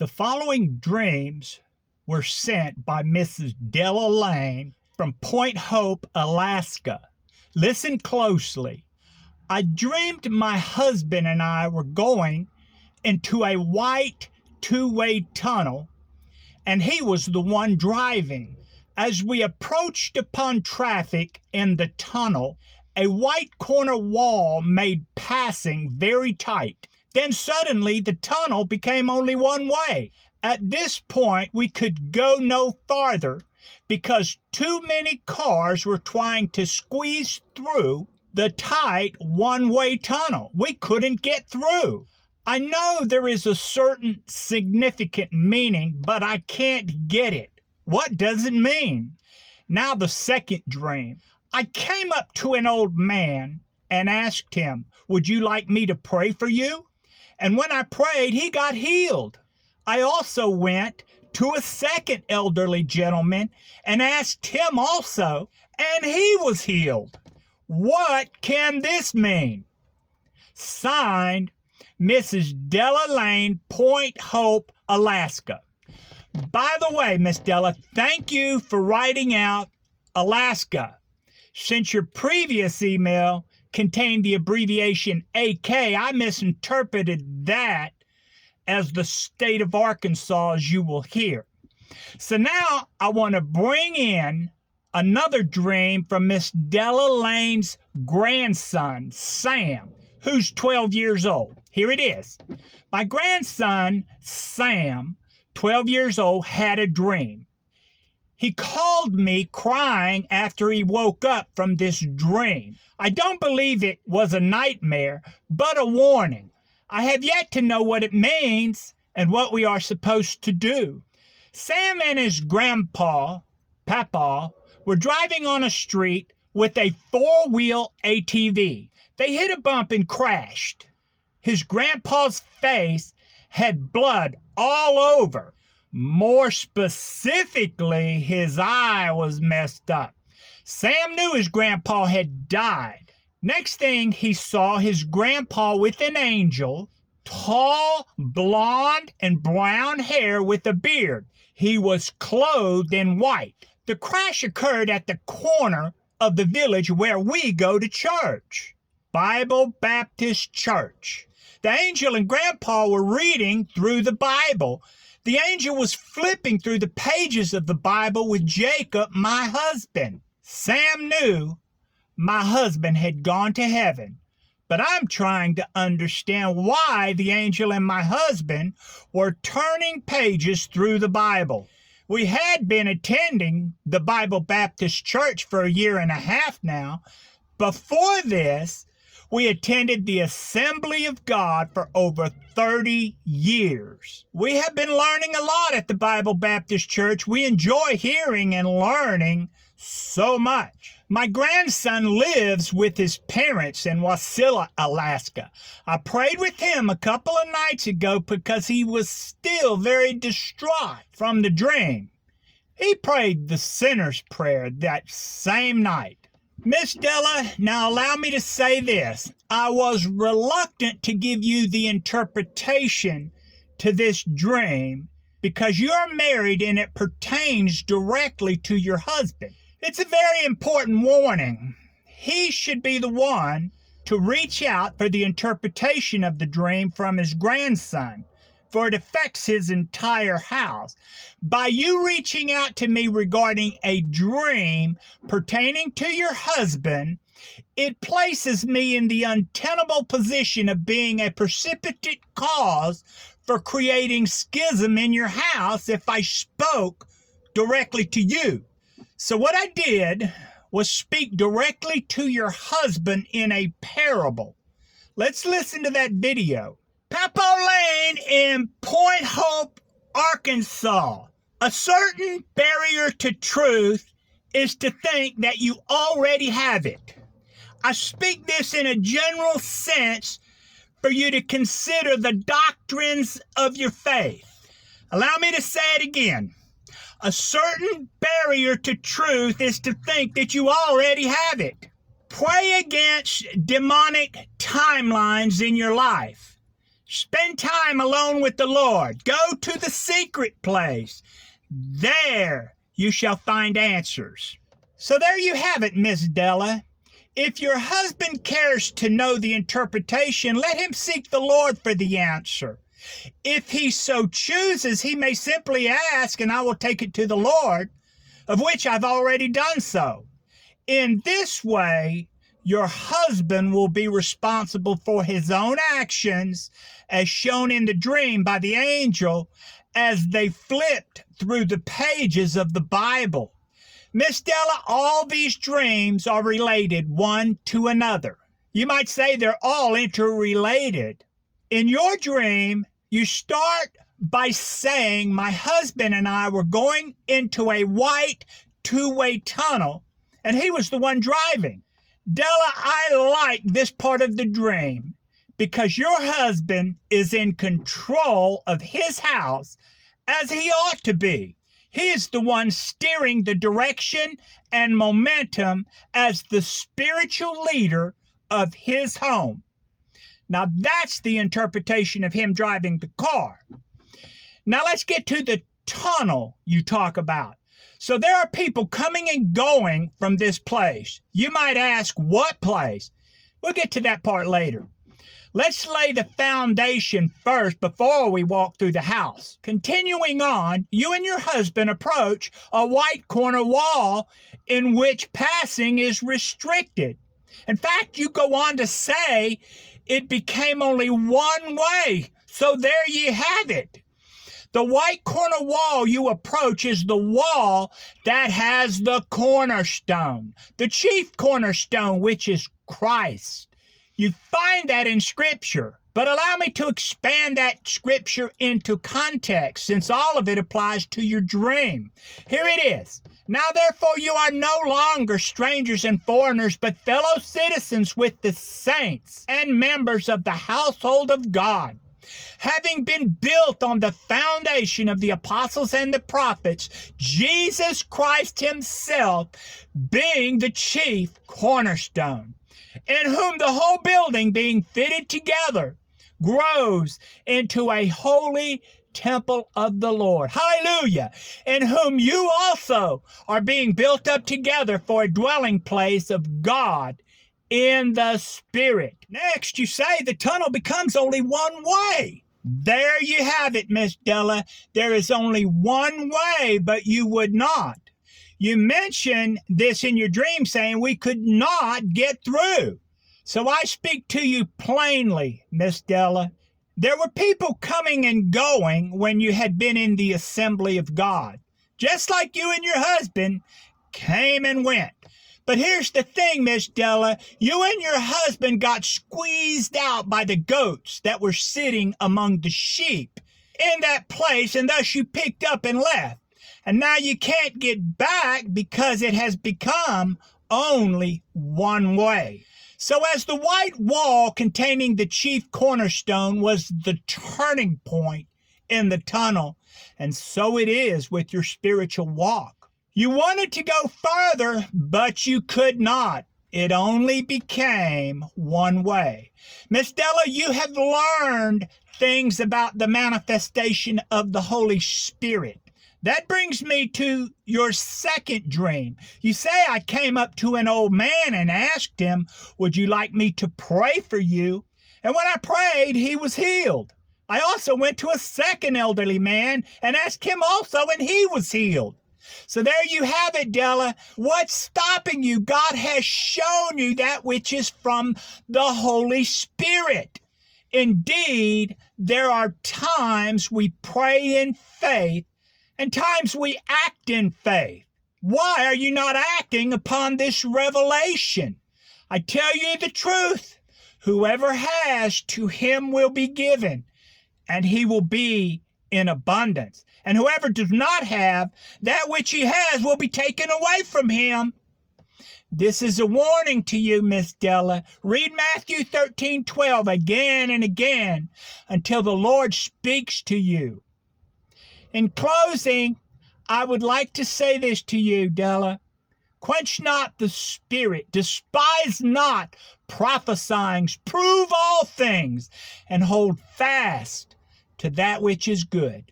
The following dreams were sent by Mrs. Della Lane from Point Hope, Alaska. Listen closely. I dreamed my husband and I were going into a white two way tunnel, and he was the one driving. As we approached upon traffic in the tunnel, a white corner wall made passing very tight. Then suddenly the tunnel became only one way. At this point, we could go no farther because too many cars were trying to squeeze through the tight one way tunnel. We couldn't get through. I know there is a certain significant meaning, but I can't get it. What does it mean? Now, the second dream. I came up to an old man and asked him, Would you like me to pray for you? And when I prayed, he got healed. I also went to a second elderly gentleman and asked him also, and he was healed. What can this mean? Signed, Mrs. Della Lane, Point Hope, Alaska. By the way, Miss Della, thank you for writing out Alaska. Since your previous email contained the abbreviation AK, I misinterpreted that as the state of Arkansas, as you will hear. So now I want to bring in another dream from Miss Della Lane's grandson, Sam, who's 12 years old. Here it is. My grandson, Sam, 12 years old, had a dream. He called me crying after he woke up from this dream. I don't believe it was a nightmare, but a warning. I have yet to know what it means and what we are supposed to do. Sam and his grandpa, Papa, were driving on a street with a four wheel ATV. They hit a bump and crashed. His grandpa's face had blood all over. More specifically, his eye was messed up. Sam knew his grandpa had died. Next thing he saw his grandpa with an angel, tall, blonde, and brown hair with a beard. He was clothed in white. The crash occurred at the corner of the village where we go to church Bible Baptist Church. The angel and grandpa were reading through the Bible the angel was flipping through the pages of the Bible with Jacob, my husband. Sam knew my husband had gone to heaven, but I'm trying to understand why the angel and my husband were turning pages through the Bible. We had been attending the Bible Baptist Church for a year and a half now. Before this, we attended the Assembly of God for over 30 years. We have been learning a lot at the Bible Baptist Church. We enjoy hearing and learning so much. My grandson lives with his parents in Wasilla, Alaska. I prayed with him a couple of nights ago because he was still very distraught from the dream. He prayed the sinner's prayer that same night. Miss Della, now allow me to say this. I was reluctant to give you the interpretation to this dream because you're married and it pertains directly to your husband. It's a very important warning. He should be the one to reach out for the interpretation of the dream from his grandson for it affects his entire house. By you reaching out to me regarding a dream pertaining to your husband, it places me in the untenable position of being a precipitate cause for creating schism in your house if I spoke directly to you. So, what I did was speak directly to your husband in a parable. Let's listen to that video. Papa Lane in Point Hope, Arkansas. A certain barrier to truth is to think that you already have it. I speak this in a general sense for you to consider the doctrines of your faith. Allow me to say it again. A certain barrier to truth is to think that you already have it. Pray against demonic timelines in your life Spend time alone with the Lord. Go to the secret place. There you shall find answers. So there you have it, Miss Della. If your husband cares to know the interpretation, let him seek the Lord for the answer. If he so chooses, he may simply ask, and I will take it to the Lord, of which I've already done so. In this way, your husband will be responsible for his own actions, as shown in the dream by the angel as they flipped through the pages of the Bible. Miss Della, all these dreams are related one to another. You might say they're all interrelated. In your dream, you start by saying, My husband and I were going into a white two way tunnel, and he was the one driving. Della, I like this part of the dream because your husband is in control of his house as he ought to be. He is the one steering the direction and momentum as the spiritual leader of his home. Now, that's the interpretation of him driving the car. Now, let's get to the tunnel you talk about. So, there are people coming and going from this place. You might ask, what place? We'll get to that part later. Let's lay the foundation first before we walk through the house. Continuing on, you and your husband approach a white corner wall in which passing is restricted. In fact, you go on to say it became only one way. So there you have it. The white corner wall you approach is the wall that has the cornerstone, the chief cornerstone, which is Christ. You find that in Scripture. But allow me to expand that scripture into context, since all of it applies to your dream. Here it is. Now, therefore, you are no longer strangers and foreigners, but fellow citizens with the saints and members of the household of God having been built on the foundation of the apostles and the prophets, Jesus Christ Himself being the chief cornerstone, in whom the whole building being fitted together grows into a holy temple of the Lord. Hallelujah. In whom you also are being built up together for a dwelling place of God in the Spirit. Next, you say the tunnel becomes only one way. There you have it, Miss Della. There is only one way, but you would not. You mentioned this in your dream, saying we could not get through. So I speak to you plainly, Miss Della. There were people coming and going when you had been in the assembly of God, just like you and your husband came and went. But here's the thing, Miss Della. You and your husband got squeezed out by the goats that were sitting among the sheep in that place, and thus you picked up and left. And now you can't get back because it has become only one way. So, as the white wall containing the chief cornerstone was the turning point in the tunnel, and so it is with your spiritual walk. You wanted to go further, but you could not. It only became one way. Miss Della, you have learned things about the manifestation of the Holy Spirit. That brings me to your second dream. You say I came up to an old man and asked him, Would you like me to pray for you? And when I prayed, he was healed. I also went to a second elderly man and asked him also, and he was healed. So there you have it, Della. What's stopping you? God has shown you that which is from the Holy Spirit. Indeed, there are times we pray in faith and times we act in faith. Why are you not acting upon this revelation? I tell you the truth. Whoever has, to him will be given, and he will be in abundance. And whoever does not have, that which he has will be taken away from him. This is a warning to you, Miss Della. Read Matthew 13 12 again and again until the Lord speaks to you. In closing, I would like to say this to you, Della. Quench not the spirit, despise not prophesying, prove all things and hold fast to that which is good.